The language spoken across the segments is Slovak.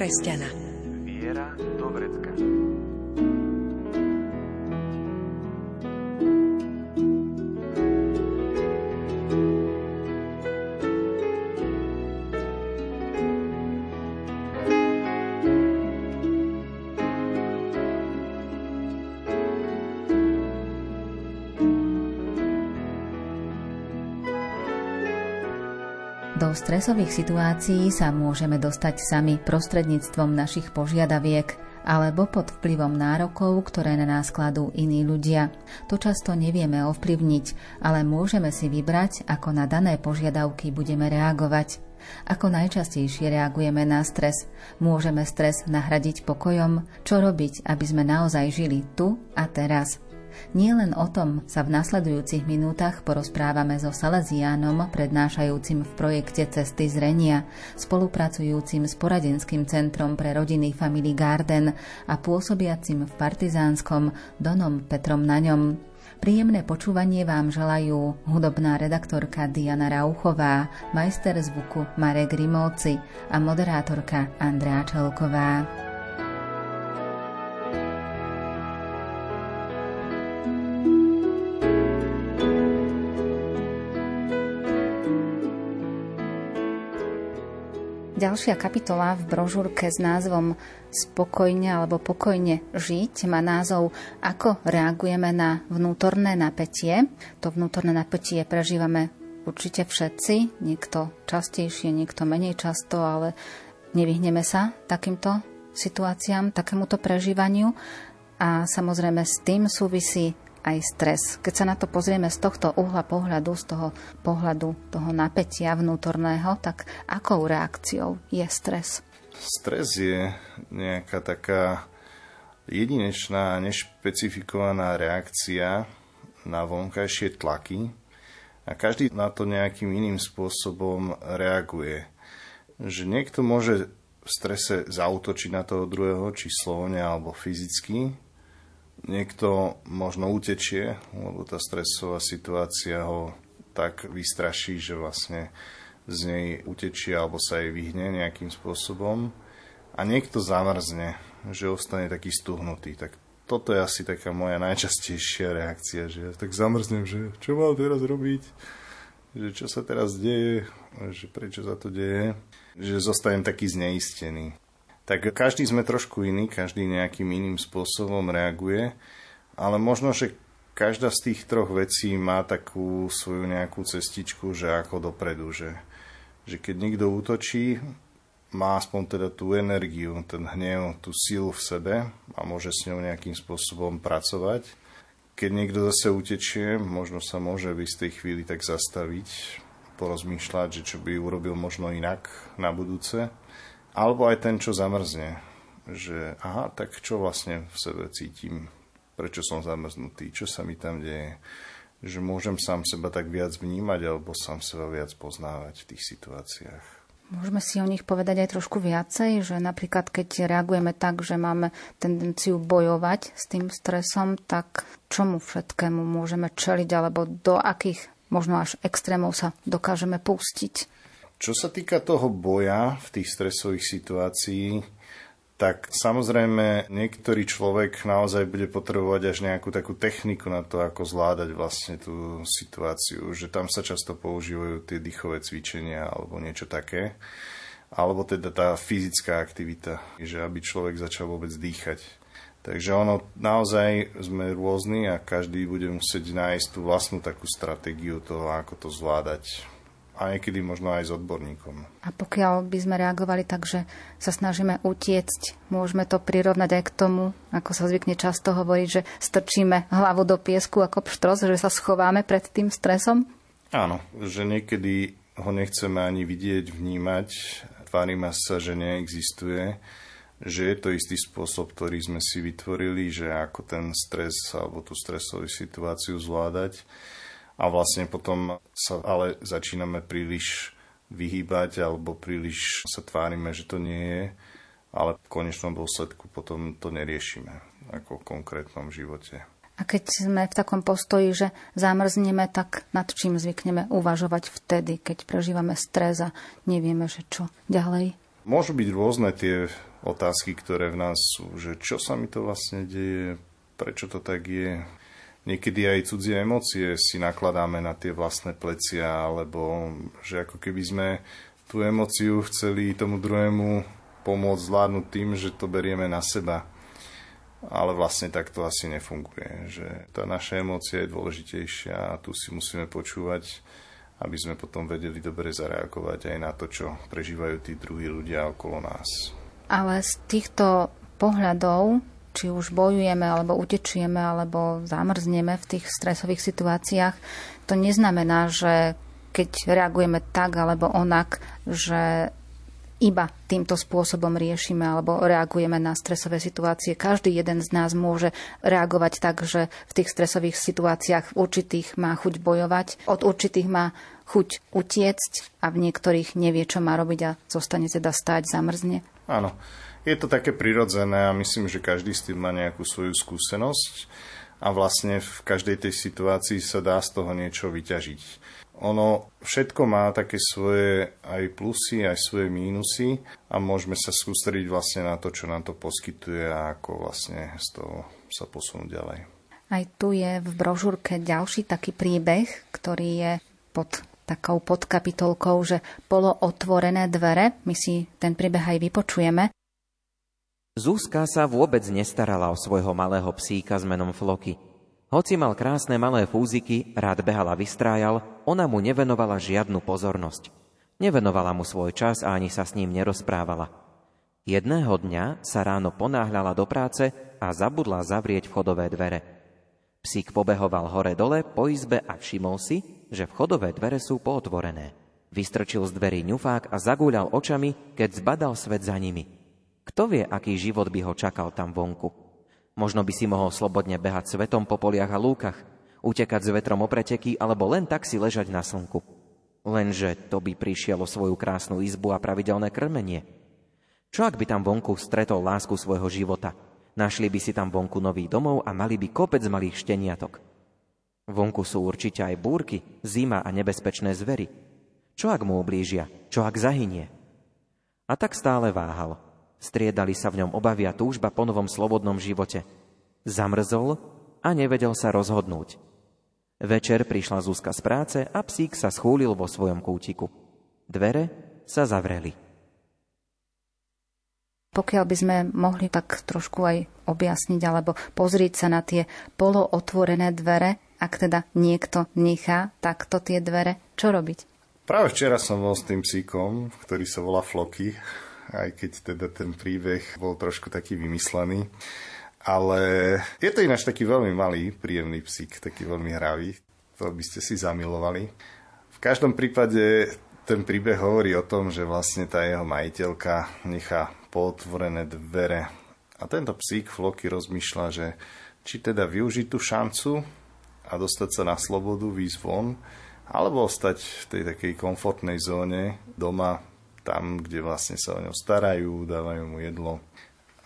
kresťana. Stresových situácií sa môžeme dostať sami prostredníctvom našich požiadaviek alebo pod vplyvom nárokov, ktoré na nás kladú iní ľudia. To často nevieme ovplyvniť, ale môžeme si vybrať, ako na dané požiadavky budeme reagovať. Ako najčastejšie reagujeme na stres? Môžeme stres nahradiť pokojom? Čo robiť, aby sme naozaj žili tu a teraz? Nie len o tom sa v nasledujúcich minútach porozprávame so Salesiánom, prednášajúcim v projekte Cesty zrenia, spolupracujúcim s poradenským centrom pre rodiny Family Garden a pôsobiacim v Partizánskom Donom Petrom na ňom. Príjemné počúvanie vám želajú hudobná redaktorka Diana Rauchová, majster zvuku Marek Grimovci a moderátorka Andrá Čelková. Ďalšia kapitola v brožúrke s názvom Spokojne alebo pokojne žiť má názov Ako reagujeme na vnútorné napätie. To vnútorné napätie prežívame určite všetci, niekto častejšie, niekto menej často, ale nevyhneme sa takýmto situáciám, takémuto prežívaniu. A samozrejme s tým súvisí aj stres. Keď sa na to pozrieme z tohto uhla pohľadu, z toho pohľadu toho napätia vnútorného, tak akou reakciou je stres? Stres je nejaká taká jedinečná, nešpecifikovaná reakcia na vonkajšie tlaky a každý na to nejakým iným spôsobom reaguje. Že niekto môže v strese zautočiť na toho druhého, či slovne alebo fyzicky, Niekto možno utečie, lebo tá stresová situácia ho tak vystraší, že vlastne z nej utečie alebo sa jej vyhne nejakým spôsobom. A niekto zamrzne, že ostane taký stuhnutý. Tak toto je asi taká moja najčastejšia reakcia, že ja tak zamrznem, že čo mám teraz robiť, že čo sa teraz deje, že prečo sa to deje, že zostanem taký zneistený tak každý sme trošku iný, každý nejakým iným spôsobom reaguje, ale možno, že každá z tých troch vecí má takú svoju nejakú cestičku, že ako dopredu, že, že keď niekto útočí, má aspoň teda tú energiu, ten hnev, tú silu v sebe a môže s ňou nejakým spôsobom pracovať. Keď niekto zase utečie, možno sa môže v istej chvíli tak zastaviť, porozmýšľať, že čo by urobil možno inak na budúce. Alebo aj ten, čo zamrzne. Že aha, tak čo vlastne v sebe cítim? Prečo som zamrznutý? Čo sa mi tam deje? Že môžem sám seba tak viac vnímať alebo sám seba viac poznávať v tých situáciách. Môžeme si o nich povedať aj trošku viacej, že napríklad keď reagujeme tak, že máme tendenciu bojovať s tým stresom, tak čomu všetkému môžeme čeliť alebo do akých možno až extrémov sa dokážeme pustiť? Čo sa týka toho boja v tých stresových situácií, tak samozrejme niektorý človek naozaj bude potrebovať až nejakú takú techniku na to, ako zvládať vlastne tú situáciu, že tam sa často používajú tie dýchové cvičenia alebo niečo také, alebo teda tá fyzická aktivita, že aby človek začal vôbec dýchať. Takže ono, naozaj sme rôzni a každý bude musieť nájsť tú vlastnú takú stratégiu toho, ako to zvládať a niekedy možno aj s odborníkom. A pokiaľ by sme reagovali tak, že sa snažíme utiecť, môžeme to prirovnať aj k tomu, ako sa zvykne často hovoriť, že strčíme hlavu do piesku ako pštros, že sa schováme pred tým stresom? Áno, že niekedy ho nechceme ani vidieť, vnímať. tvárime sa, že neexistuje, že je to istý spôsob, ktorý sme si vytvorili, že ako ten stres alebo tú stresovú situáciu zvládať. A vlastne potom sa ale začíname príliš vyhýbať alebo príliš sa tvárime, že to nie je, ale v konečnom dôsledku potom to neriešime ako v konkrétnom živote. A keď sme v takom postoji, že zamrzneme, tak nad čím zvykneme uvažovať vtedy, keď prežívame stres a nevieme, že čo ďalej? Môžu byť rôzne tie otázky, ktoré v nás sú, že čo sa mi to vlastne deje, prečo to tak je. Niekedy aj cudzie emócie si nakladáme na tie vlastné plecia, alebo že ako keby sme tú emóciu chceli tomu druhému pomôcť zvládnuť tým, že to berieme na seba. Ale vlastne tak to asi nefunguje. Že tá naša emócia je dôležitejšia a tu si musíme počúvať, aby sme potom vedeli dobre zareagovať aj na to, čo prežívajú tí druhí ľudia okolo nás. Ale z týchto pohľadov, či už bojujeme, alebo utečieme, alebo zamrzneme v tých stresových situáciách, to neznamená, že keď reagujeme tak alebo onak, že iba týmto spôsobom riešime alebo reagujeme na stresové situácie. Každý jeden z nás môže reagovať tak, že v tých stresových situáciách v určitých má chuť bojovať, od určitých má chuť utiecť a v niektorých nevie, čo má robiť a zostane teda stáť, zamrzne. Áno, je to také prirodzené a myslím, že každý s tým má nejakú svoju skúsenosť a vlastne v každej tej situácii sa dá z toho niečo vyťažiť. Ono všetko má také svoje aj plusy, aj svoje mínusy a môžeme sa sústrediť vlastne na to, čo nám to poskytuje a ako vlastne z toho sa posunúť ďalej. Aj tu je v brožúrke ďalší taký príbeh, ktorý je pod takou podkapitolkou, že polootvorené dvere. My si ten príbeh aj vypočujeme. Zuzka sa vôbec nestarala o svojho malého psíka s menom Floky. Hoci mal krásne malé fúziky, rád behal a vystrájal, ona mu nevenovala žiadnu pozornosť. Nevenovala mu svoj čas a ani sa s ním nerozprávala. Jedného dňa sa ráno ponáhľala do práce a zabudla zavrieť vchodové dvere. Psík pobehoval hore-dole po izbe a všimol si, že vchodové dvere sú pootvorené. Vystrčil z dverí ňufák a zagúľal očami, keď zbadal svet za nimi. Kto vie, aký život by ho čakal tam vonku? Možno by si mohol slobodne behať svetom po poliach a lúkach, utekať s vetrom o preteky alebo len tak si ležať na slnku. Lenže to by prišielo svoju krásnu izbu a pravidelné krmenie. Čo ak by tam vonku stretol lásku svojho života? Našli by si tam vonku nový domov a mali by kopec malých šteniatok. Vonku sú určite aj búrky, zima a nebezpečné zvery. Čo ak mu ublížia? Čo ak zahynie? A tak stále váhal. Striedali sa v ňom obavy a túžba po novom slobodnom živote. Zamrzol a nevedel sa rozhodnúť. Večer prišla Zuzka z práce a psík sa schúlil vo svojom kútiku. Dvere sa zavreli. Pokiaľ by sme mohli tak trošku aj objasniť alebo pozrieť sa na tie polootvorené dvere, ak teda niekto nechá takto tie dvere, čo robiť? Práve včera som bol s tým psíkom, ktorý sa volá Floky, aj keď teda ten príbeh bol trošku taký vymyslený. Ale je to ináč taký veľmi malý, príjemný psík, taký veľmi hravý. To by ste si zamilovali. V každom prípade ten príbeh hovorí o tom, že vlastne tá jeho majiteľka nechá potvorené dvere. A tento psík Floky rozmýšľa, že či teda využiť tú šancu a dostať sa na slobodu, výjsť von, alebo ostať v tej takej komfortnej zóne doma, tam, kde vlastne sa o ňo starajú, dávajú mu jedlo.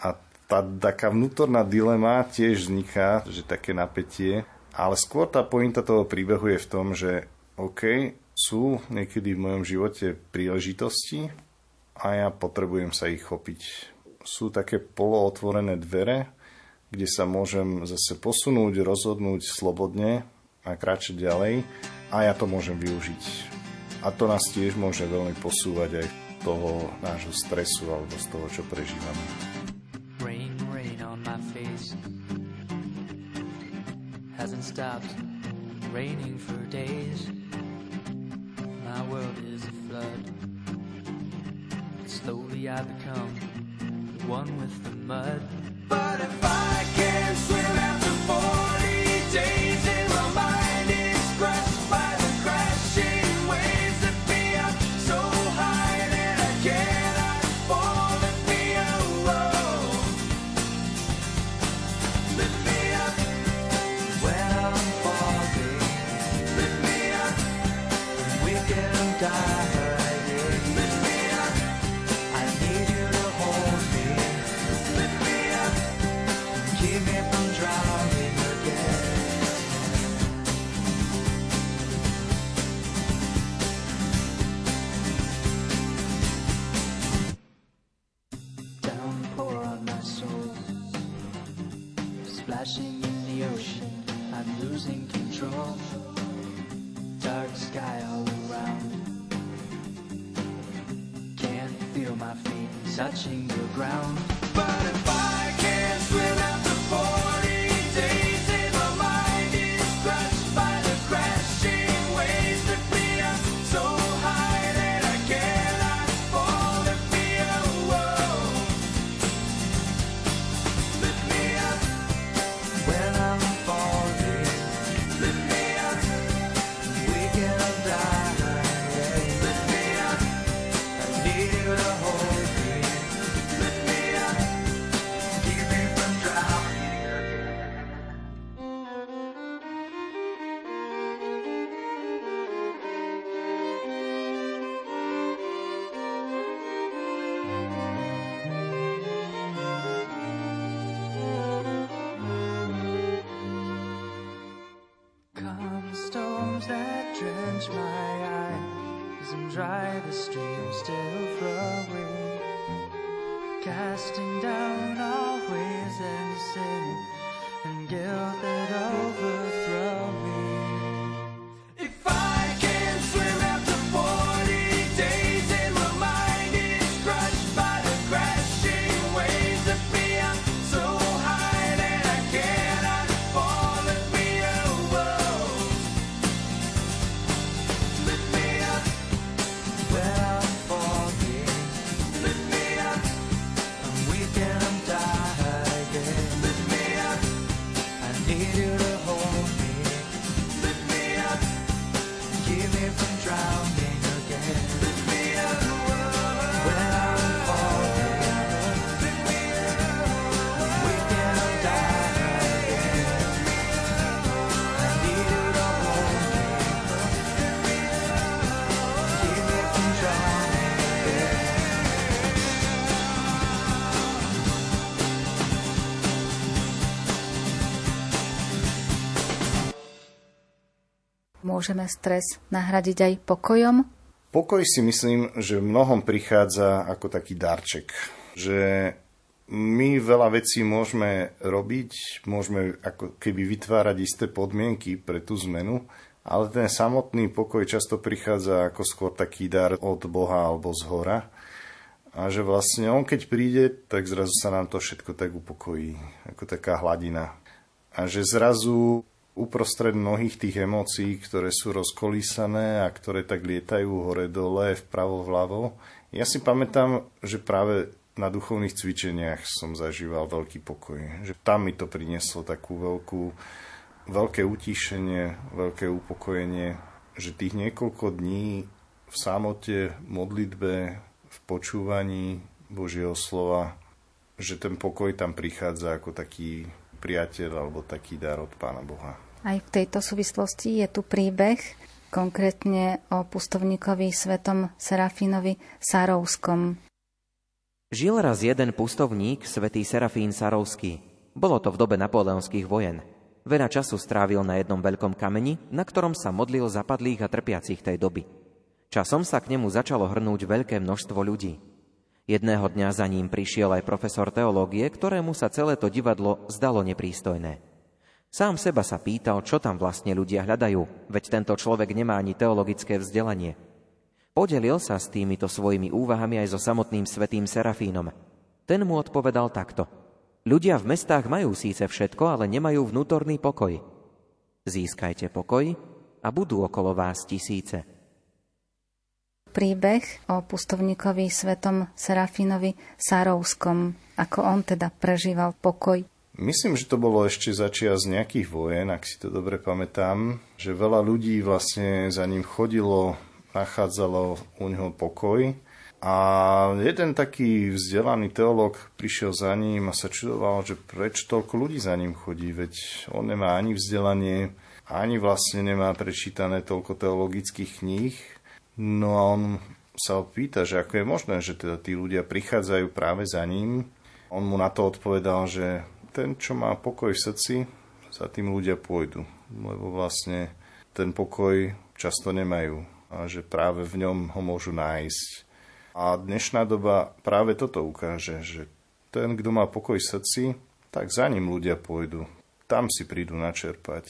A tá taká vnútorná dilema tiež vzniká, že také napätie, ale skôr tá pointa toho príbehu je v tom, že OK, sú niekedy v mojom živote príležitosti a ja potrebujem sa ich chopiť. Sú také polootvorené dvere, kde sa môžem zase posunúť, rozhodnúť slobodne a kráčať ďalej a ja to môžem využiť. A to nás tiež môže veľmi posúvať aj toho nášho stresu alebo z toho, čo prežívame. Môžeme stres nahradiť aj pokojom? Pokoj si myslím, že mnohom prichádza ako taký darček. Že my veľa vecí môžeme robiť, môžeme ako keby vytvárať isté podmienky pre tú zmenu, ale ten samotný pokoj často prichádza ako skôr taký dar od Boha alebo z hora. A že vlastne on keď príde, tak zrazu sa nám to všetko tak upokojí, ako taká hladina. A že zrazu uprostred mnohých tých emócií, ktoré sú rozkolísané a ktoré tak lietajú hore-dole, vpravo-vľavo. Ja si pamätám, že práve na duchovných cvičeniach som zažíval veľký pokoj. Že tam mi to prinieslo takú veľkú, veľké utíšenie, veľké upokojenie, že tých niekoľko dní v samote, modlitbe, v počúvaní Božieho slova, že ten pokoj tam prichádza ako taký priateľ alebo taký dar od Pána Boha. Aj v tejto súvislosti je tu príbeh, konkrétne o pustovníkovi svetom Serafínovi Sarovskom. Žil raz jeden pustovník, svetý Serafín Sarovský. Bolo to v dobe napoleonských vojen. Veľa času strávil na jednom veľkom kameni, na ktorom sa modlil zapadlých a trpiacich tej doby. Časom sa k nemu začalo hrnúť veľké množstvo ľudí. Jedného dňa za ním prišiel aj profesor teológie, ktorému sa celé to divadlo zdalo neprístojné. Sám seba sa pýtal, čo tam vlastne ľudia hľadajú, veď tento človek nemá ani teologické vzdelanie. Podelil sa s týmito svojimi úvahami aj so samotným svetým Serafínom. Ten mu odpovedal takto. Ľudia v mestách majú síce všetko, ale nemajú vnútorný pokoj. Získajte pokoj a budú okolo vás tisíce príbeh o pustovníkovi svetom Serafínovi Sárovskom, ako on teda prežíval pokoj. Myslím, že to bolo ešte začiat z nejakých vojen, ak si to dobre pamätám, že veľa ľudí vlastne za ním chodilo, nachádzalo u neho pokoj. A jeden taký vzdelaný teológ prišiel za ním a sa čudoval, že prečo toľko ľudí za ním chodí, veď on nemá ani vzdelanie, ani vlastne nemá prečítané toľko teologických kníh No a on sa opýta, že ako je možné, že teda tí ľudia prichádzajú práve za ním. On mu na to odpovedal, že ten, čo má pokoj v srdci, za tým ľudia pôjdu. Lebo vlastne ten pokoj často nemajú a že práve v ňom ho môžu nájsť. A dnešná doba práve toto ukáže, že ten, kto má pokoj v srdci, tak za ním ľudia pôjdu. Tam si prídu načerpať.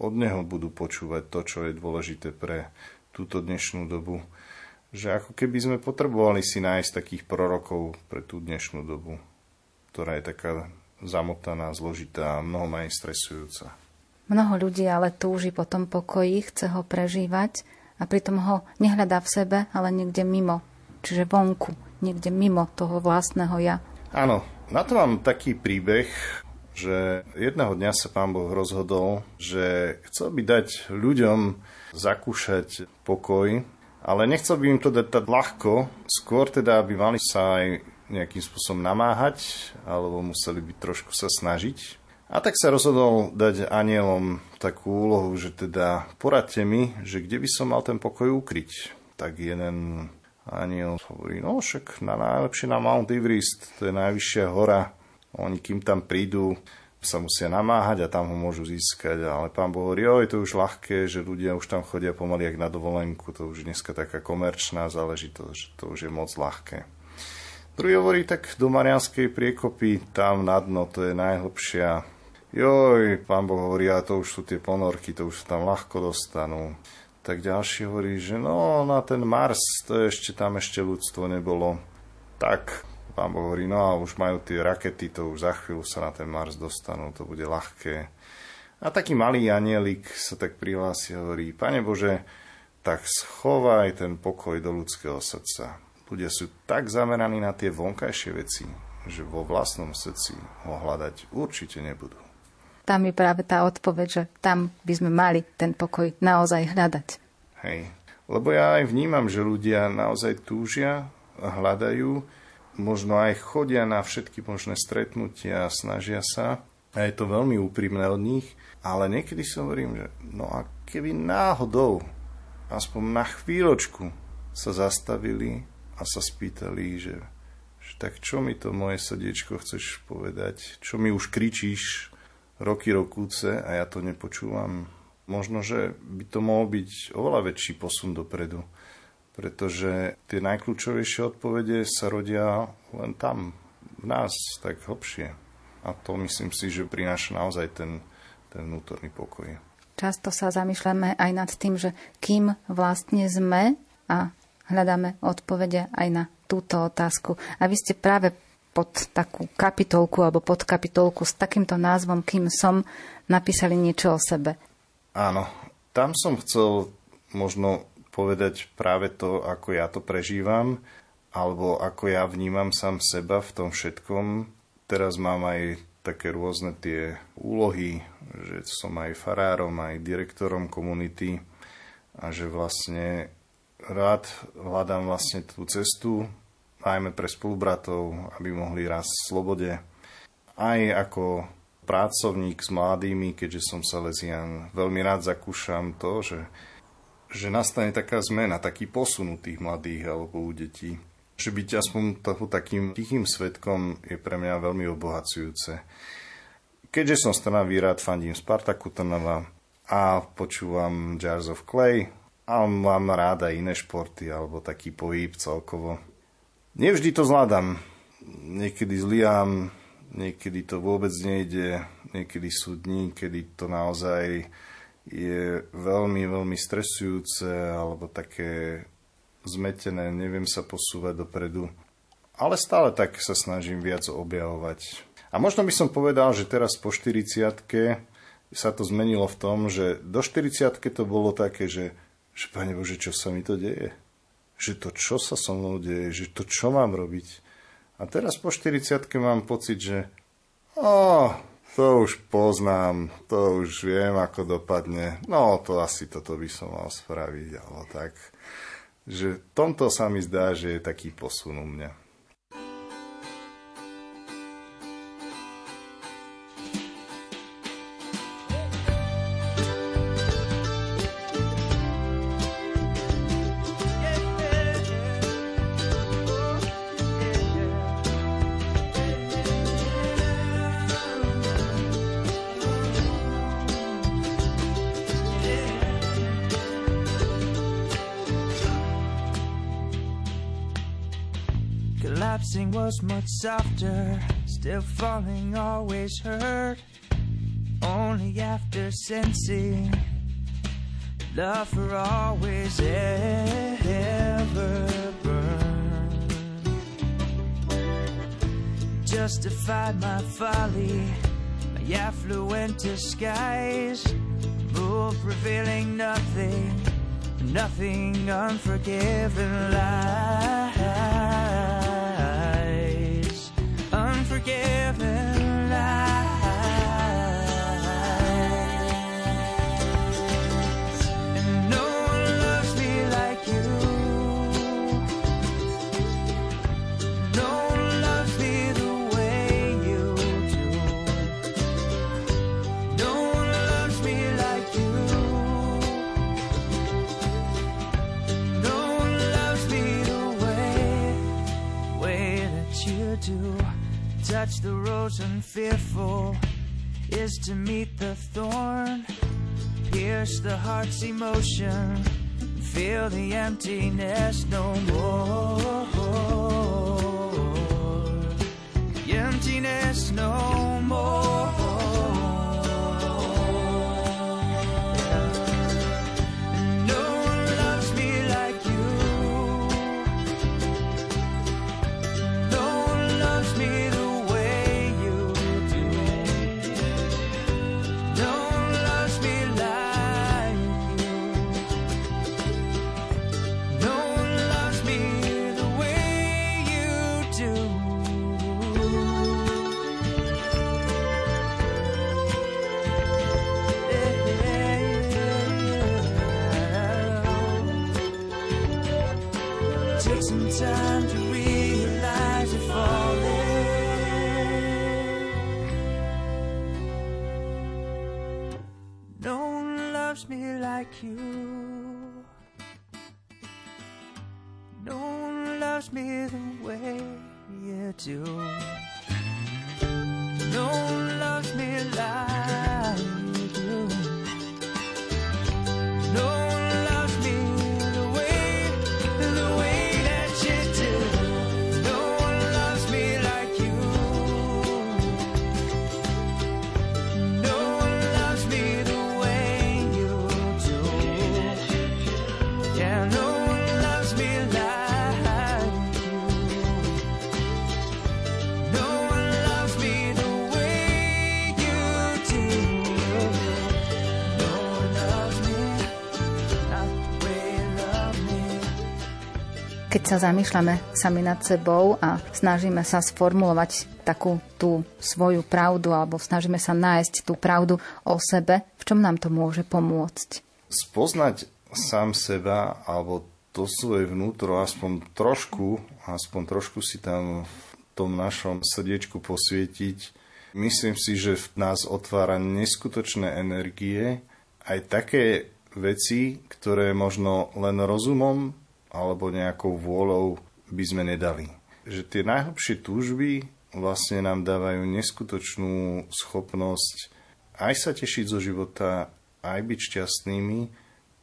Od neho budú počúvať to, čo je dôležité pre túto dnešnú dobu že ako keby sme potrebovali si nájsť takých prorokov pre tú dnešnú dobu, ktorá je taká zamotaná, zložitá mnoho aj stresujúca. Mnoho ľudí ale túži po tom pokoji, chce ho prežívať a pritom ho nehľadá v sebe, ale niekde mimo, čiže vonku, niekde mimo toho vlastného ja. Áno, na to mám taký príbeh, že jedného dňa sa pán Boh rozhodol, že chcel by dať ľuďom zakúšať pokoj ale nechcel by im to dať tak ľahko, skôr teda, aby mali sa aj nejakým spôsobom namáhať, alebo museli by trošku sa snažiť. A tak sa rozhodol dať anielom takú úlohu, že teda poradte mi, že kde by som mal ten pokoj ukryť. Tak jeden aniel hovorí, no však na najlepšie na Mount Everest, to je najvyššia hora. Oni kým tam prídu, sa musia namáhať a tam ho môžu získať. Ale pán Boh hovorí, je to už ľahké, že ľudia už tam chodia pomaly jak na dovolenku, to už dneska taká komerčná záležitosť, že to už je moc ľahké. Druhý hovorí, tak do Marianskej priekopy, tam na dno, to je najhlbšia. Joj, pán Boh hovorí, a to už sú tie ponorky, to už tam ľahko dostanú. Tak ďalší hovorí, že no, na ten Mars, to ešte tam ešte ľudstvo nebolo. Tak, Pán Boh hovorí, no a už majú tie rakety, to už za chvíľu sa na ten Mars dostanú, to bude ľahké. A taký malý anielik sa tak prihlási a hovorí, Pane Bože, tak schovaj ten pokoj do ľudského srdca. Ľudia sú tak zameraní na tie vonkajšie veci, že vo vlastnom srdci ho hľadať určite nebudú. Tam je práve tá odpoveď, že tam by sme mali ten pokoj naozaj hľadať. Hej, lebo ja aj vnímam, že ľudia naozaj túžia, hľadajú, možno aj chodia na všetky možné stretnutia a snažia sa. A je to veľmi úprimné od nich, ale niekedy si hovorím, že no a keby náhodou, aspoň na chvíľočku, sa zastavili a sa spýtali, že, že tak čo mi to moje srdiečko chceš povedať, čo mi už kričíš roky rokúce a ja to nepočúvam. Možno, že by to mohol byť oveľa väčší posun dopredu pretože tie najkľúčovejšie odpovede sa rodia len tam, v nás, tak hlbšie. A to myslím si, že prináša naozaj ten, ten vnútorný pokoj. Často sa zamýšľame aj nad tým, že kým vlastne sme a hľadáme odpovede aj na túto otázku. A vy ste práve pod takú kapitolku alebo pod kapitolku s takýmto názvom Kým som napísali niečo o sebe. Áno, tam som chcel možno povedať práve to, ako ja to prežívam, alebo ako ja vnímam sám seba v tom všetkom. Teraz mám aj také rôzne tie úlohy, že som aj farárom, aj direktorom komunity a že vlastne rád hľadám vlastne tú cestu, najmä pre spolubratov, aby mohli rásť v slobode. Aj ako pracovník s mladými, keďže som salesian, veľmi rád zakúšam to, že že nastane taká zmena, taký posun tých mladých alebo u detí. Že byť aspoň toho takým tichým svetkom je pre mňa veľmi obohacujúce. Keďže som strnavý rád fandím Spartaku Trnava a počúvam Jars of Clay a mám rád aj iné športy alebo taký pohyb celkovo. Nevždy to zvládam. Niekedy zliam, niekedy to vôbec nejde, niekedy sú dní, kedy to naozaj je veľmi, veľmi stresujúce alebo také zmetené, neviem sa posúvať dopredu. Ale stále tak sa snažím viac objavovať. A možno by som povedal, že teraz po 40 sa to zmenilo v tom, že do 40 to bolo také, že, že Pane Bože, čo sa mi to deje? Že to, čo sa so mnou deje? Že to, čo mám robiť? A teraz po 40 mám pocit, že oh, to už poznám, to už viem, ako dopadne. No, to asi toto by som mal spraviť, alebo tak. Že tomto sa mi zdá, že je taký posun u mňa. Softer, still falling always hurt. Only after sensing love for always ever burn. Justified my folly, my affluent disguise, move revealing nothing, nothing unforgiven lies, forgiven. Touch the rose unfearful is to meet the thorn pierce the heart's emotion, feel the emptiness no more. Emptiness no more. Take some time to realize you're falling. No one loves me like you. No one loves me the way you do. Sa zamýšľame sami nad sebou a snažíme sa sformulovať takú tú svoju pravdu alebo snažíme sa nájsť tú pravdu o sebe, v čom nám to môže pomôcť? Spoznať sám seba alebo to svoje vnútro aspoň trošku, aspoň trošku si tam v tom našom srdiečku posvietiť. Myslím si, že v nás otvára neskutočné energie, aj také veci, ktoré možno len rozumom alebo nejakou vôľou by sme nedali. Že tie najhlbšie túžby vlastne nám dávajú neskutočnú schopnosť aj sa tešiť zo života, aj byť šťastnými,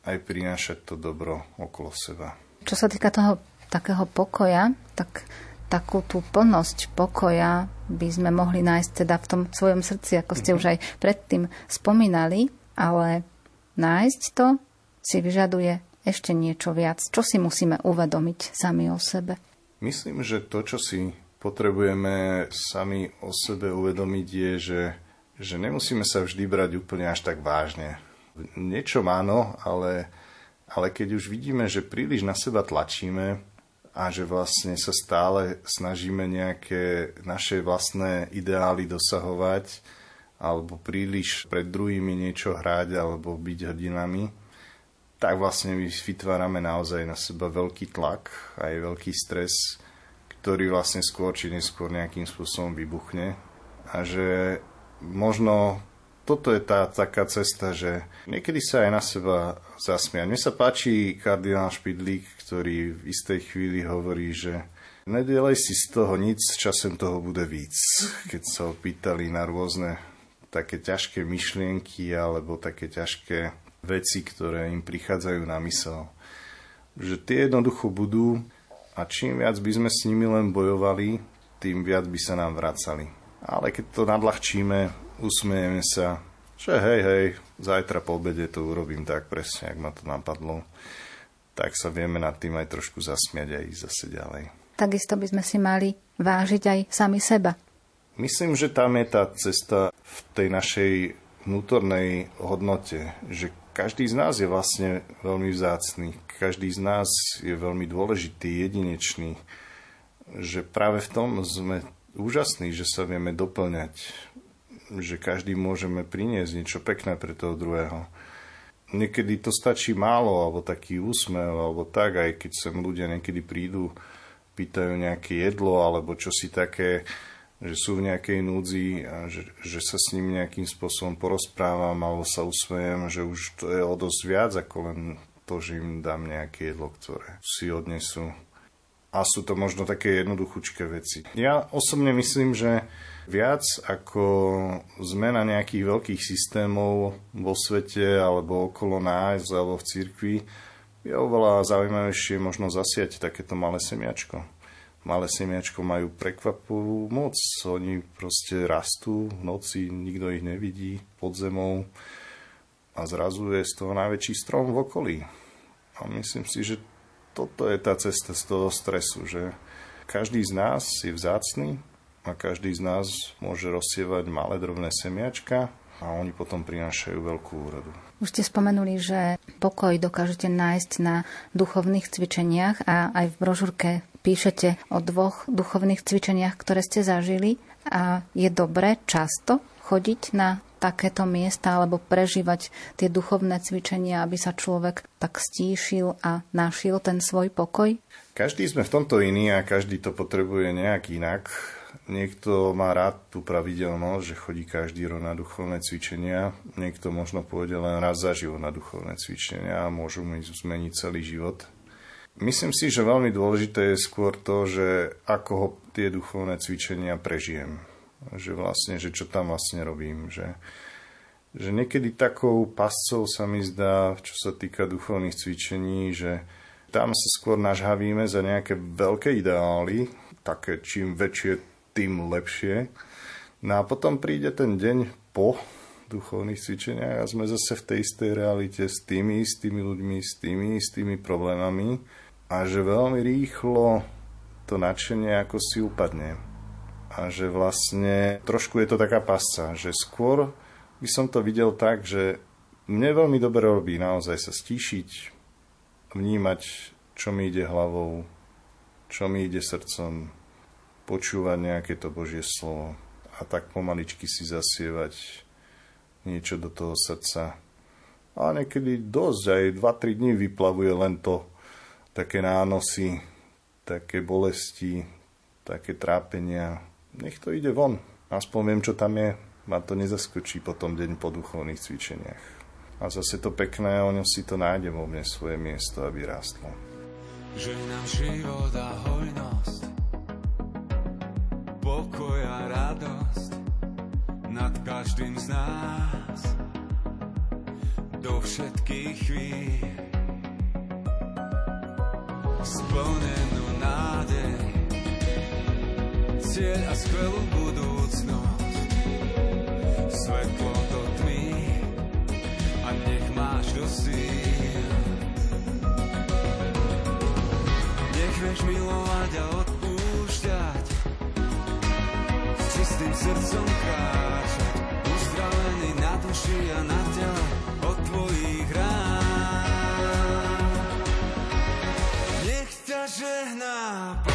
aj prinášať to dobro okolo seba. Čo sa týka toho takého pokoja, tak takú tú plnosť pokoja by sme mohli nájsť teda v tom svojom srdci, ako ste už aj predtým spomínali, ale nájsť to si vyžaduje ešte niečo viac. Čo si musíme uvedomiť sami o sebe? Myslím, že to, čo si potrebujeme sami o sebe uvedomiť, je, že, že nemusíme sa vždy brať úplne až tak vážne. Niečo áno, ale, ale keď už vidíme, že príliš na seba tlačíme a že vlastne sa stále snažíme nejaké naše vlastné ideály dosahovať alebo príliš pred druhými niečo hrať alebo byť hrdinami, tak vlastne my vytvárame naozaj na seba veľký tlak, aj veľký stres, ktorý vlastne skôr či neskôr nejakým spôsobom vybuchne. A že možno toto je tá taká cesta, že niekedy sa aj na seba zasmiať. Mne sa páči kardinál Špidlík, ktorý v istej chvíli hovorí, že nedelej si z toho nic, časem toho bude víc. Keď sa ho pýtali na rôzne také ťažké myšlienky alebo také ťažké veci, ktoré im prichádzajú na mysel. Že tie jednoducho budú a čím viac by sme s nimi len bojovali, tým viac by sa nám vracali. Ale keď to nadľahčíme, usmejeme sa, že hej, hej, zajtra po obede to urobím tak presne, ak ma to napadlo, tak sa vieme nad tým aj trošku zasmiať a ísť zase ďalej. Takisto by sme si mali vážiť aj sami seba. Myslím, že tam je tá cesta v tej našej vnútornej hodnote, že každý z nás je vlastne veľmi vzácný, každý z nás je veľmi dôležitý, jedinečný, že práve v tom sme úžasní, že sa vieme doplňať, že každý môžeme priniesť niečo pekné pre toho druhého. Niekedy to stačí málo, alebo taký úsmev, alebo tak, aj keď sem ľudia niekedy prídu, pýtajú nejaké jedlo, alebo čo si také, že sú v nejakej núdzi a že, že sa s ním nejakým spôsobom porozprávam alebo sa usmejem, že už to je o dosť viac ako len to, že im dám nejaké jedlo, ktoré si odnesú. A sú to možno také jednoduchúčké veci. Ja osobne myslím, že viac ako zmena nejakých veľkých systémov vo svete alebo okolo nás alebo v cirkvi, je oveľa zaujímavejšie možno zasiať takéto malé semiačko malé semiačko majú prekvapivú moc. Oni proste rastú v noci, nikto ich nevidí pod zemou a zrazu je z toho najväčší strom v okolí. A myslím si, že toto je tá cesta z toho stresu, že každý z nás je vzácný a každý z nás môže rozsievať malé drobné semiačka a oni potom prinášajú veľkú úrodu. Už ste spomenuli, že pokoj dokážete nájsť na duchovných cvičeniach a aj v brožúrke píšete o dvoch duchovných cvičeniach, ktoré ste zažili a je dobré často chodiť na takéto miesta alebo prežívať tie duchovné cvičenia, aby sa človek tak stíšil a našiel ten svoj pokoj? Každý sme v tomto iný a každý to potrebuje nejak inak. Niekto má rád tú pravidelnosť, že chodí každý rok na duchovné cvičenia. Niekto možno pôjde len raz za život na duchovné cvičenia a môžu mu zmeniť celý život. Myslím si, že veľmi dôležité je skôr to, že ako ho tie duchovné cvičenia prežijem. Že vlastne, že čo tam vlastne robím. Že, že niekedy takou pascou sa mi zdá, čo sa týka duchovných cvičení, že tam sa skôr nažhavíme za nejaké veľké ideály, také čím väčšie tým lepšie. No a potom príde ten deň po duchovných cvičeniach a sme zase v tej istej realite s tými istými ľuďmi, s tými istými problémami a že veľmi rýchlo to nadšenie ako si upadne. A že vlastne trošku je to taká pasca, že skôr by som to videl tak, že mne veľmi dobre robí naozaj sa stíšiť, vnímať, čo mi ide hlavou, čo mi ide srdcom, počúvať nejaké to Božie slovo a tak pomaličky si zasievať niečo do toho srdca. A niekedy dosť, aj 2-3 dní vyplavuje len to, také nánosy, také bolesti, také trápenia. Nech to ide von. Aspoň viem, čo tam je. Ma to nezaskočí potom deň po duchovných cvičeniach. A zase to pekné, o ňom si to nájde vo mne svoje miesto, aby rástlo. Že nám život a hojnosť pokoj a radosť nad každým z nás do všetkých chvíľ splnenú nádej. Cieľ a skvelú budúcnosť. Svetlo do tmy. A nech máš do síl. Nech vieš milovať a odpúšťať. S čistým srdcom kráčať, uzdravený na duši a na tele. Od tvojich rán. Nech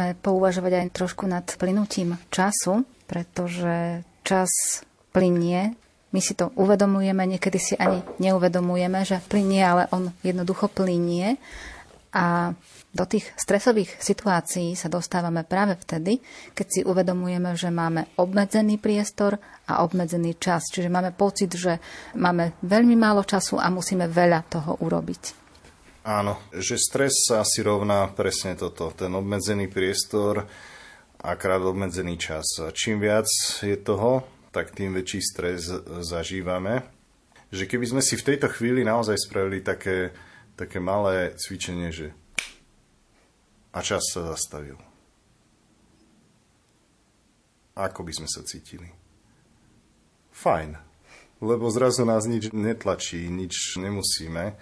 Môžeme pouvažovať aj trošku nad plynutím času, pretože čas plinie. My si to uvedomujeme, niekedy si ani neuvedomujeme, že plinie, ale on jednoducho plinie. A do tých stresových situácií sa dostávame práve vtedy, keď si uvedomujeme, že máme obmedzený priestor a obmedzený čas. Čiže máme pocit, že máme veľmi málo času a musíme veľa toho urobiť. Áno, že stres sa asi rovná presne toto, ten obmedzený priestor a krát obmedzený čas. Čím viac je toho, tak tým väčší stres zažívame. Že keby sme si v tejto chvíli naozaj spravili také, také malé cvičenie, že a čas sa zastavil. Ako by sme sa cítili? Fajn. Lebo zrazu nás nič netlačí, nič nemusíme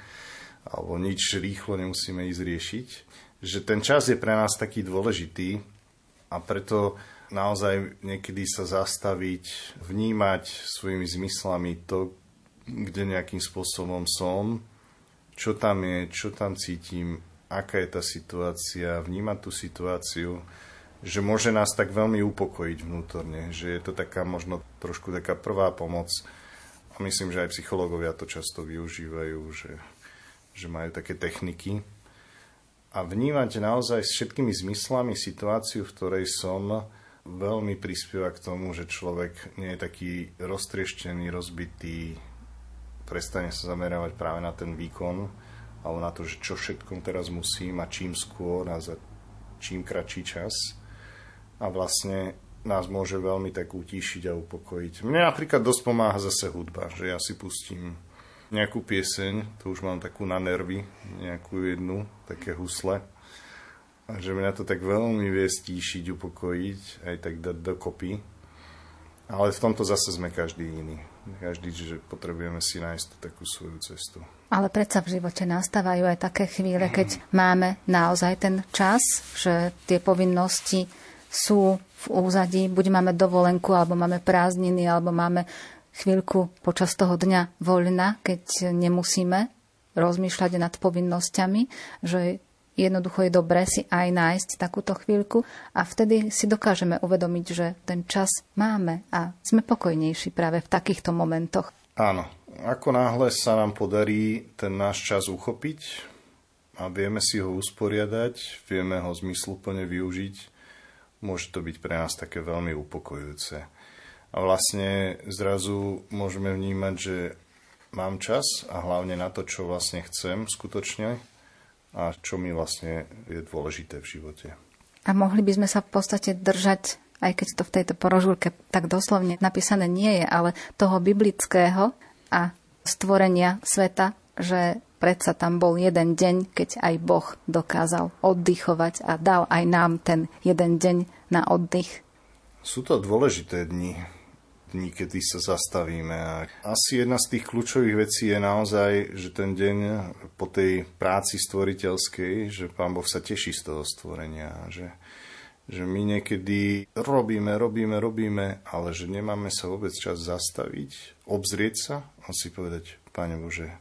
alebo nič rýchlo nemusíme ísť riešiť. Že ten čas je pre nás taký dôležitý a preto naozaj niekedy sa zastaviť, vnímať svojimi zmyslami to, kde nejakým spôsobom som, čo tam je, čo tam cítim, aká je tá situácia, vnímať tú situáciu, že môže nás tak veľmi upokojiť vnútorne, že je to taká možno trošku taká prvá pomoc. A myslím, že aj psychológovia to často využívajú, že že majú také techniky. A vnímať naozaj s všetkými zmyslami situáciu, v ktorej som, veľmi prispieva k tomu, že človek nie je taký roztrieštený, rozbitý, prestane sa zamerávať práve na ten výkon, alebo na to, že čo všetkom teraz musím a čím skôr a za čím kratší čas. A vlastne nás môže veľmi tak utíšiť a upokojiť. Mne napríklad dosť pomáha zase hudba, že ja si pustím nejakú pieseň, to už mám takú na nervy, nejakú jednu, také husle. A že mňa to tak veľmi vie stíšiť, upokojiť, aj tak dať dokopy. Ale v tomto zase sme každý iný. Každý, že potrebujeme si nájsť takú svoju cestu. Ale predsa v živote nastávajú aj také chvíle, keď máme naozaj ten čas, že tie povinnosti sú v úzadí, buď máme dovolenku, alebo máme prázdniny, alebo máme chvíľku počas toho dňa voľna, keď nemusíme rozmýšľať nad povinnosťami, že jednoducho je dobré si aj nájsť takúto chvíľku a vtedy si dokážeme uvedomiť, že ten čas máme a sme pokojnejší práve v takýchto momentoch. Áno, ako náhle sa nám podarí ten náš čas uchopiť a vieme si ho usporiadať, vieme ho zmysluplne využiť, môže to byť pre nás také veľmi upokojujúce a vlastne zrazu môžeme vnímať, že mám čas a hlavne na to, čo vlastne chcem skutočne a čo mi vlastne je dôležité v živote. A mohli by sme sa v podstate držať, aj keď to v tejto porožúrke tak doslovne napísané nie je, ale toho biblického a stvorenia sveta, že predsa tam bol jeden deň, keď aj Boh dokázal oddychovať a dal aj nám ten jeden deň na oddych. Sú to dôležité dni, dní, kedy sa zastavíme. A asi jedna z tých kľúčových vecí je naozaj, že ten deň po tej práci stvoriteľskej, že Pán Boh sa teší z toho stvorenia, že, že my niekedy robíme, robíme, robíme, ale že nemáme sa vôbec čas zastaviť, obzrieť sa a si povedať, Pane Bože,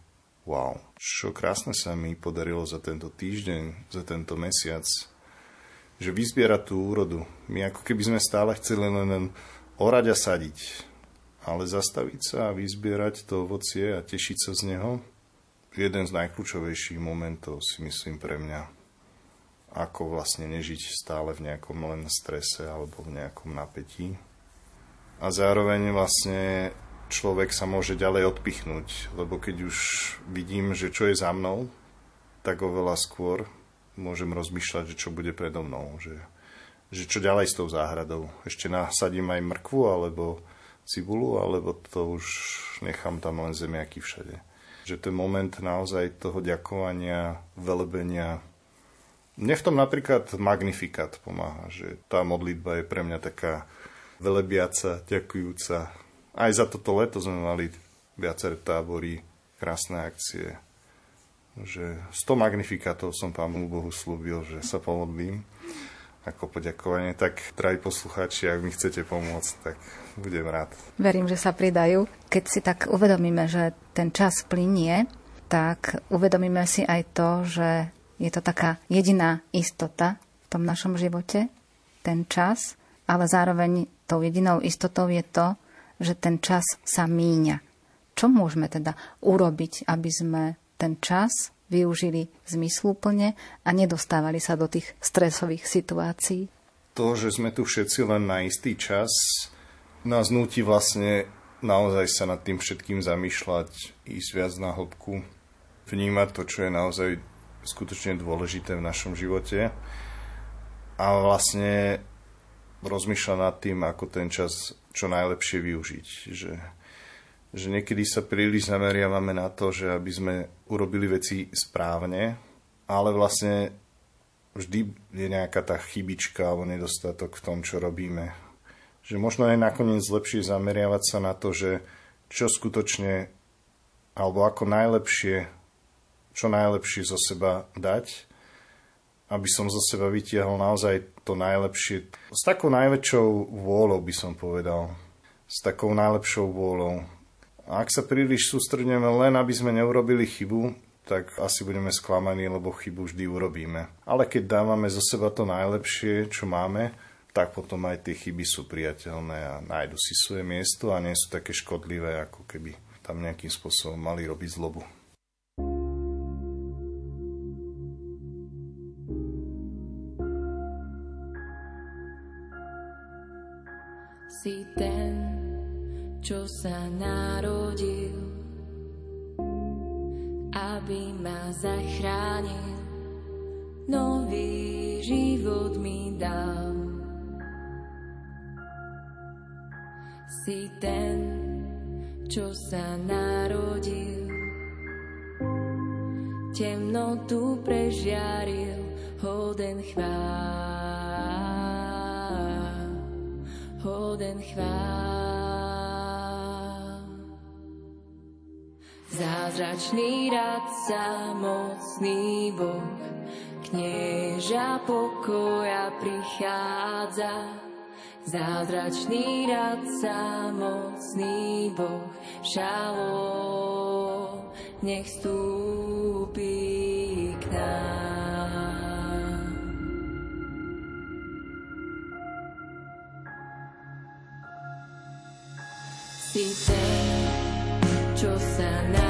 wow, čo krásne sa mi podarilo za tento týždeň, za tento mesiac, že vyzbierať tú úrodu. My ako keby sme stále chceli len, len orať a sadiť, ale zastaviť sa a vyzbierať to ovocie a tešiť sa z neho, jeden z najkľúčovejších momentov si myslím pre mňa, ako vlastne nežiť stále v nejakom len strese alebo v nejakom napätí. A zároveň vlastne človek sa môže ďalej odpichnúť, lebo keď už vidím, že čo je za mnou, tak oveľa skôr môžem rozmýšľať, že čo bude predo mnou, že že čo ďalej s tou záhradou. Ešte nasadím aj mrkvu alebo cibulu, alebo to už nechám tam len zemiaky všade. Že ten moment naozaj toho ďakovania, velebenia, mne v tom napríklad magnifikát pomáha, že tá modlitba je pre mňa taká velebiaca, ďakujúca. Aj za toto leto sme mali viaceré tábory, krásne akcie. Že 100 magnifikátov som Pánu Bohu slúbil, že sa pomodlím ako poďakovanie, tak drahí poslucháči, ak mi chcete pomôcť, tak budem rád. Verím, že sa pridajú. Keď si tak uvedomíme, že ten čas plinie, tak uvedomíme si aj to, že je to taká jediná istota v tom našom živote, ten čas, ale zároveň tou jedinou istotou je to, že ten čas sa míňa. Čo môžeme teda urobiť, aby sme ten čas využili zmysluplne a nedostávali sa do tých stresových situácií? To, že sme tu všetci len na istý čas, nás nutí vlastne naozaj sa nad tým všetkým zamýšľať, ísť viac na hĺbku, vnímať to, čo je naozaj skutočne dôležité v našom živote a vlastne rozmýšľať nad tým, ako ten čas čo najlepšie využiť. Že, že niekedy sa príliš zameriavame na to, že aby sme urobili veci správne, ale vlastne vždy je nejaká tá chybička alebo nedostatok v tom, čo robíme. Že možno je nakoniec lepšie zameriavať sa na to, že čo skutočne alebo ako najlepšie, čo najlepšie zo seba dať, aby som zo seba vytiahol naozaj to najlepšie. S takou najväčšou vôľou by som povedal. S takou najlepšou vôľou. A ak sa príliš sústredíme len, aby sme neurobili chybu, tak asi budeme sklamaní, lebo chybu vždy urobíme. Ale keď dávame zo seba to najlepšie, čo máme, tak potom aj tie chyby sú priateľné a nájdu si svoje miesto a nie sú také škodlivé, ako keby tam nejakým spôsobom mali robiť zlobu. Si ten, čo sa narodil, aby ma zachránil, nový život mi dal. Si ten, čo sa narodil, temnotu prežiaril, hoden chvál, hoden chvál. Zázračný radca, mocný Boh, knieža pokoja prichádza. Zázračný radca, mocný Boh, šalom, nech vstúpi k nám. Si ten, čo sa narodil,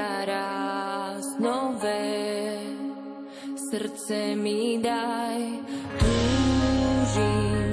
ťa raz nové, srdce mi daj. Túžim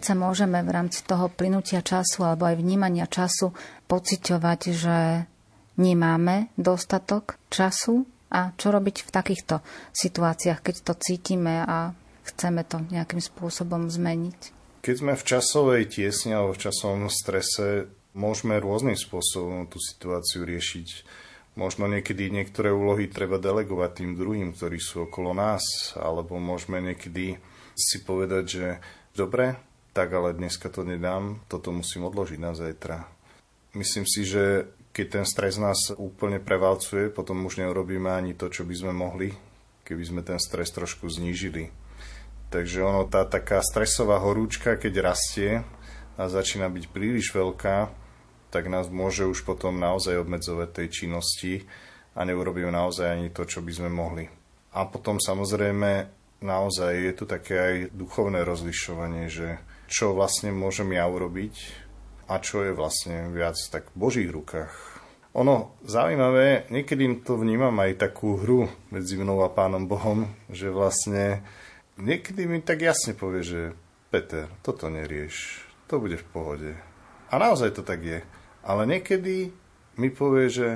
Predsa môžeme v rámci toho plynutia času alebo aj vnímania času pociťovať, že nemáme dostatok času a čo robiť v takýchto situáciách, keď to cítime a chceme to nejakým spôsobom zmeniť. Keď sme v časovej tiesni alebo v časovom strese, môžeme rôznym spôsobom tú situáciu riešiť. Možno niekedy niektoré úlohy treba delegovať tým druhým, ktorí sú okolo nás, alebo môžeme niekedy si povedať, že dobre, tak ale dneska to nedám, toto musím odložiť na zajtra. Myslím si, že keď ten stres nás úplne prevalcuje, potom už neurobíme ani to, čo by sme mohli, keby sme ten stres trošku znížili. Takže ono, tá taká stresová horúčka, keď rastie a začína byť príliš veľká, tak nás môže už potom naozaj obmedzovať tej činnosti a neurobíme naozaj ani to, čo by sme mohli. A potom samozrejme naozaj je tu také aj duchovné rozlišovanie, že čo vlastne môžem ja urobiť a čo je vlastne viac tak v Božích rukách. Ono zaujímavé, niekedy to vnímam aj takú hru medzi mnou a Pánom Bohom, že vlastne niekedy mi tak jasne povie, že Peter, toto nerieš, to bude v pohode. A naozaj to tak je. Ale niekedy mi povie, že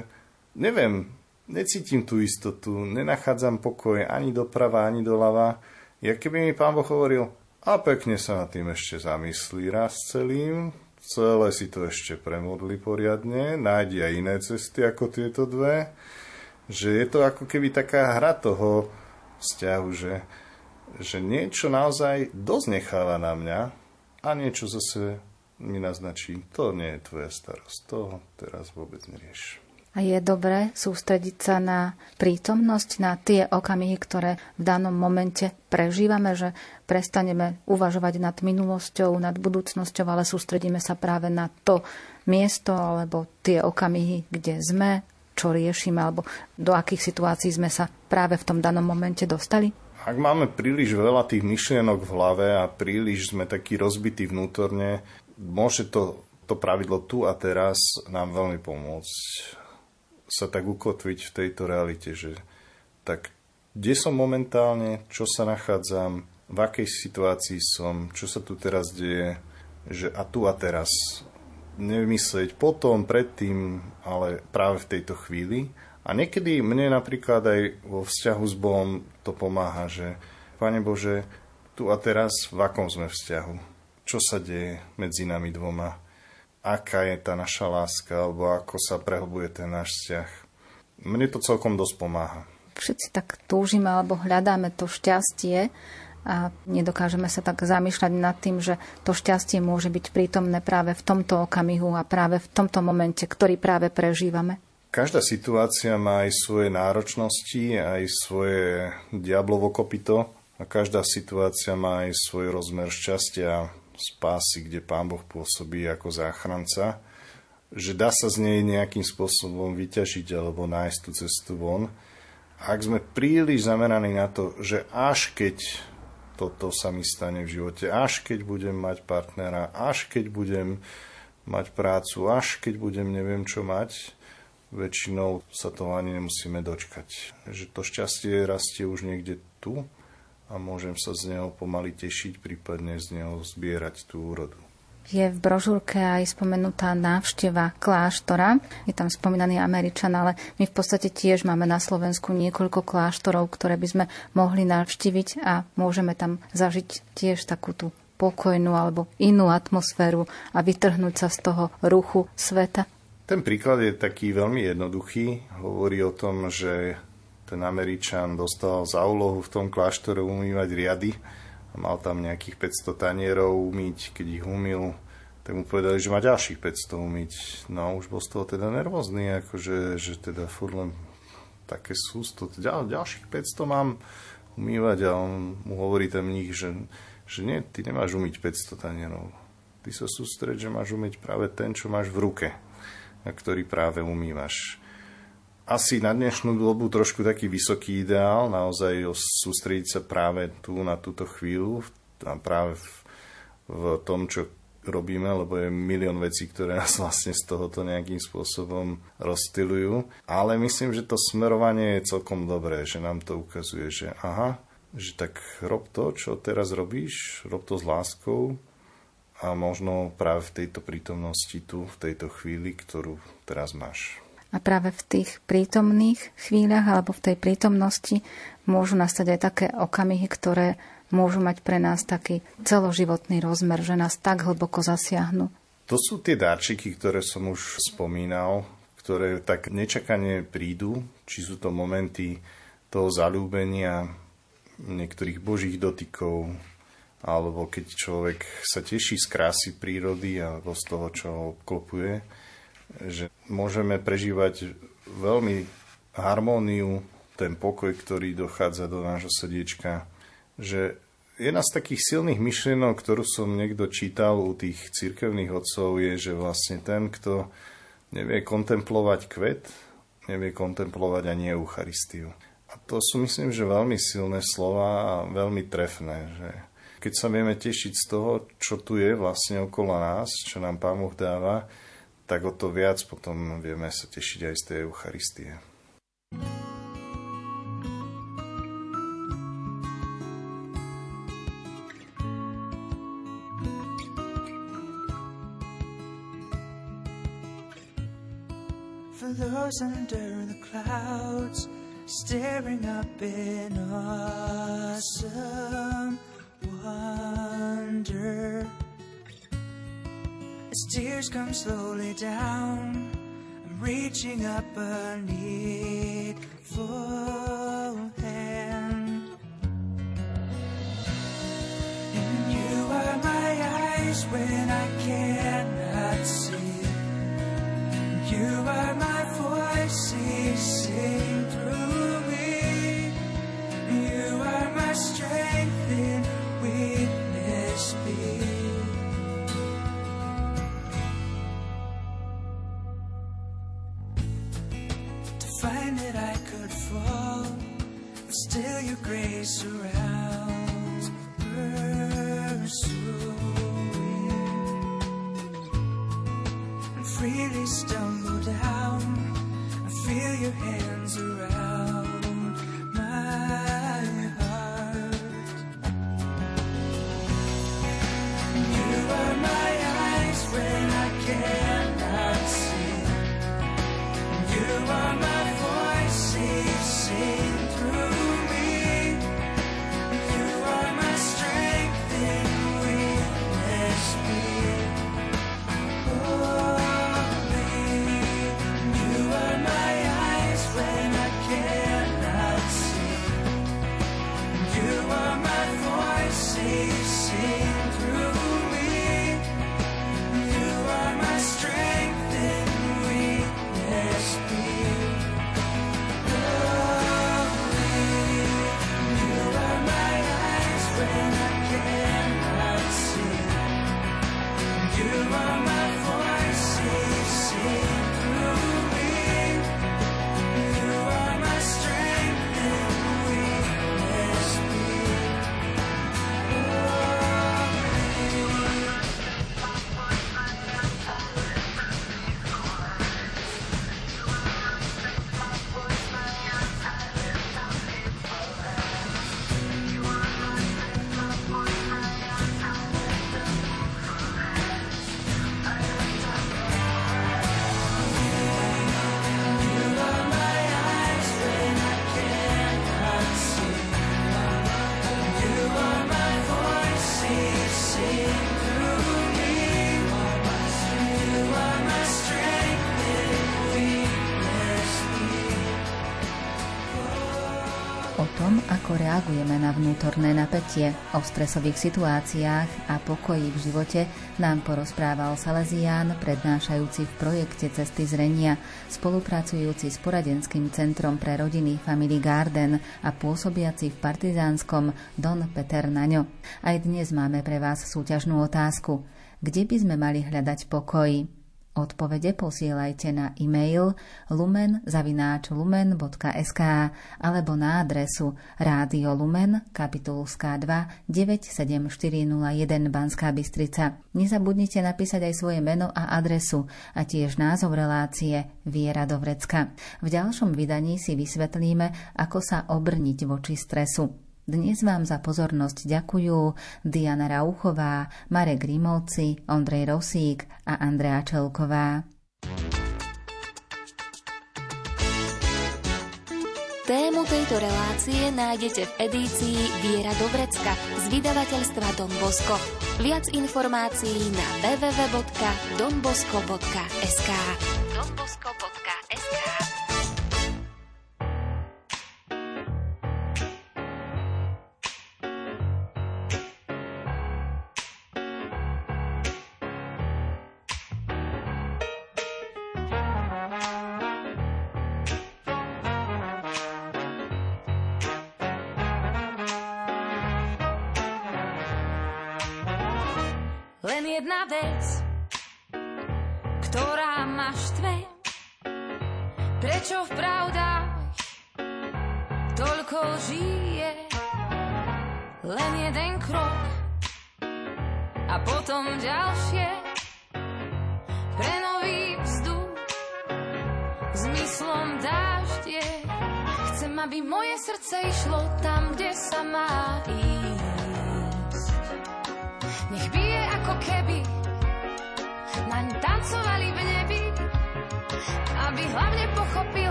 neviem, necítim tú istotu, nenachádzam pokoj ani doprava, ani doľava. Ja keby mi pán Boh hovoril, a pekne sa nad tým ešte zamyslí raz celým, celé si to ešte premodli poriadne, nájdi aj iné cesty ako tieto dve, že je to ako keby taká hra toho vzťahu, že, že niečo naozaj dosť necháva na mňa a niečo zase mi naznačí, to nie je tvoja starosť, to teraz vôbec nerieš. A je dobré sústrediť sa na prítomnosť, na tie okamihy, ktoré v danom momente prežívame, že prestaneme uvažovať nad minulosťou, nad budúcnosťou, ale sústredíme sa práve na to miesto alebo tie okamihy, kde sme, čo riešime alebo do akých situácií sme sa práve v tom danom momente dostali? Ak máme príliš veľa tých myšlienok v hlave a príliš sme takí rozbití vnútorne, môže to, to pravidlo tu a teraz nám veľmi pomôcť sa tak ukotviť v tejto realite, že tak kde som momentálne, čo sa nachádzam, v akej situácii som, čo sa tu teraz deje, že a tu a teraz. Nemyslieť potom, predtým, ale práve v tejto chvíli. A niekedy mne napríklad aj vo vzťahu s Bohom to pomáha, že Pane Bože, tu a teraz v akom sme vzťahu? Čo sa deje medzi nami dvoma? Aká je tá naša láska, alebo ako sa prehlbuje ten náš vzťah. Mne to celkom dosť pomáha. Všetci tak túžime alebo hľadáme to šťastie a nedokážeme sa tak zamýšľať nad tým, že to šťastie môže byť prítomné práve v tomto okamihu a práve v tomto momente, ktorý práve prežívame. Každá situácia má aj svoje náročnosti, aj svoje diablovo kopito a každá situácia má aj svoj rozmer šťastia spásy, kde Pán Boh pôsobí ako záchranca, že dá sa z nej nejakým spôsobom vyťažiť alebo nájsť tú cestu von. Ak sme príliš zameraní na to, že až keď toto sa mi stane v živote, až keď budem mať partnera, až keď budem mať prácu, až keď budem neviem čo mať, väčšinou sa toho ani nemusíme dočkať. Že to šťastie rastie už niekde tu a môžem sa z neho pomaly tešiť, prípadne z neho zbierať tú úrodu. Je v brožúrke aj spomenutá návšteva kláštora. Je tam spomínaný Američan, ale my v podstate tiež máme na Slovensku niekoľko kláštorov, ktoré by sme mohli navštíviť a môžeme tam zažiť tiež takú tú pokojnú alebo inú atmosféru a vytrhnúť sa z toho ruchu sveta. Ten príklad je taký veľmi jednoduchý. Hovorí o tom, že ten Američan dostal za úlohu v tom kláštore umývať riady a mal tam nejakých 500 tanierov umýť, keď ich umil, tak mu povedali, že má ďalších 500 umyť. No už bol z toho teda nervózny, akože, že teda furt len také sústo, ďal, ďalších 500 mám umývať a on mu hovorí ten mních, že, že nie, ty nemáš umyť 500 tanierov. Ty sa sústreď, že máš umyť práve ten, čo máš v ruke, a ktorý práve umývaš. Asi na dnešnú dobu trošku taký vysoký ideál, naozaj sústrediť sa práve tu na túto chvíľu a práve v, v tom, čo robíme, lebo je milión vecí, ktoré nás vlastne z tohoto nejakým spôsobom rozstylujú. Ale myslím, že to smerovanie je celkom dobré, že nám to ukazuje, že aha, že tak rob to, čo teraz robíš, rob to s láskou a možno práve v tejto prítomnosti tu, v tejto chvíli, ktorú teraz máš. A práve v tých prítomných chvíľach alebo v tej prítomnosti môžu nastať aj také okamihy, ktoré môžu mať pre nás taký celoživotný rozmer, že nás tak hlboko zasiahnu. To sú tie darčiky, ktoré som už spomínal, ktoré tak nečakane prídu, či sú to momenty toho zalúbenia, niektorých božích dotykov, alebo keď človek sa teší z krásy prírody alebo z toho, čo ho obklopuje, že môžeme prežívať veľmi harmóniu, ten pokoj, ktorý dochádza do nášho srdiečka, že jedna z takých silných myšlienok, ktorú som niekto čítal u tých cirkevných otcov, je, že vlastne ten, kto nevie kontemplovať kvet, nevie kontemplovať ani Eucharistiu. A to sú, myslím, že veľmi silné slova a veľmi trefné, že keď sa vieme tešiť z toho, čo tu je vlastne okolo nás, čo nám Pán Boh dáva, tak o to viac potom vieme sa tešiť aj z tej Eucharistie. For those under the clouds, staring up in awesome wonder. Tears come slowly down, I'm reaching up a needful hand. And you are my eyes when I cannot see. You are my voice, sing through me. You are my strength grace around. see. Vnútorné napätie, o stresových situáciách a pokoji v živote nám porozprával Salesián, prednášajúci v projekte Cesty zrenia, spolupracujúci s poradenským centrom pre rodiny Family Garden a pôsobiaci v Partizánskom Don Peter Naňo. Aj dnes máme pre vás súťažnú otázku. Kde by sme mali hľadať pokoj? Odpovede posielajte na e-mail lumen.lumen.sk alebo na adresu Rádio Lumen, kapitulská 2 97401 Banská Bystrica. Nezabudnite napísať aj svoje meno a adresu a tiež názov relácie Viera do vrecka. V ďalšom vydaní si vysvetlíme, ako sa obrniť voči stresu. Dnes vám za pozornosť ďakujú Diana Rauchová, Marek Grimovci, Ondrej Rosík a Andrea Čelková. Tému tejto relácie nájdete v edícii Viera Dobrecka z vydavateľstva Don Bosco. Viac informácií na www.donbosco.sk donbosco.sk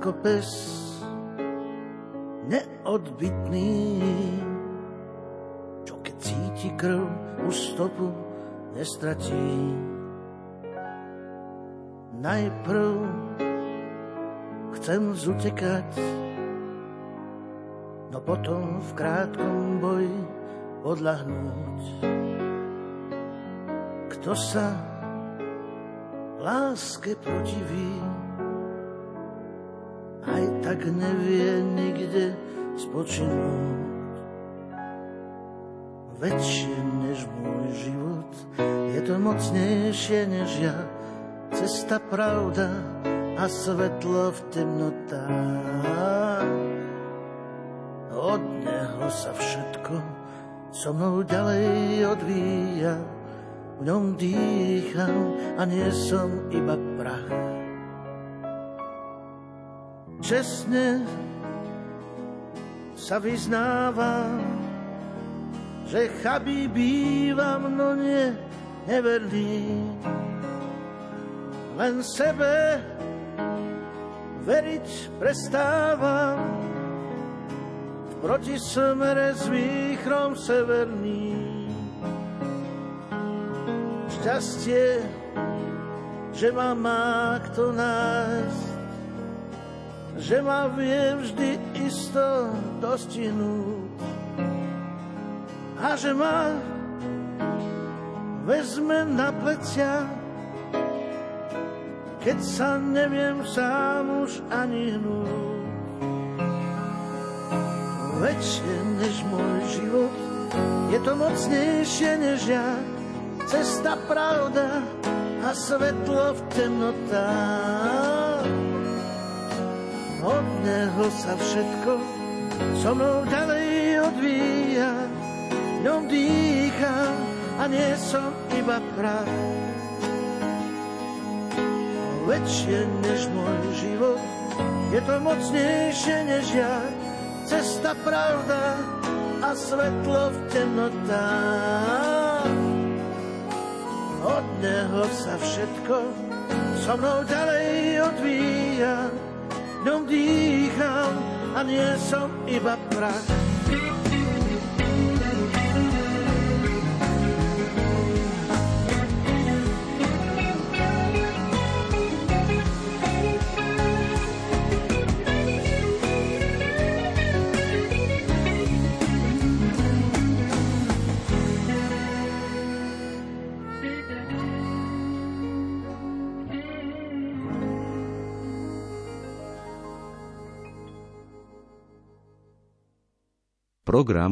Ako pes neodbitný, čo keď cíti krv, už stopu nestratí. Najprv chcem zutekať, no potom v krátkom boji odlahnúť. Kto sa láske protiví, aj tak nevie nikde spočinúť. Väčšie než môj život, je to mocnejšie než ja, cesta pravda a svetlo v temnotách. Od neho sa všetko so mnou ďalej odvíja, v ňom dýcham a nie som iba prach. Čestne sa vyznávam, že chabý bývam, no nie neverný. Len sebe veriť prestávam, proti smere s výchrom severný. Šťastie, že ma má kto nájsť, že ma vie vždy isto dostihnúť a že ma vezme na plecia, keď sa neviem sám už ani hnúť. Väčšie než môj život, je to mocnejšie než ja, cesta pravda a svetlo v temnotách. Od neho sa všetko so mnou ďalej odvíja, ňom dýcham a nie som iba prach. Väčšie než môj život, je to mocnejšie než ja, cesta pravda a svetlo v temnotách. Od neho sa všetko so mnou ďalej odvíja, ňom dýcham a nie som iba prach. Program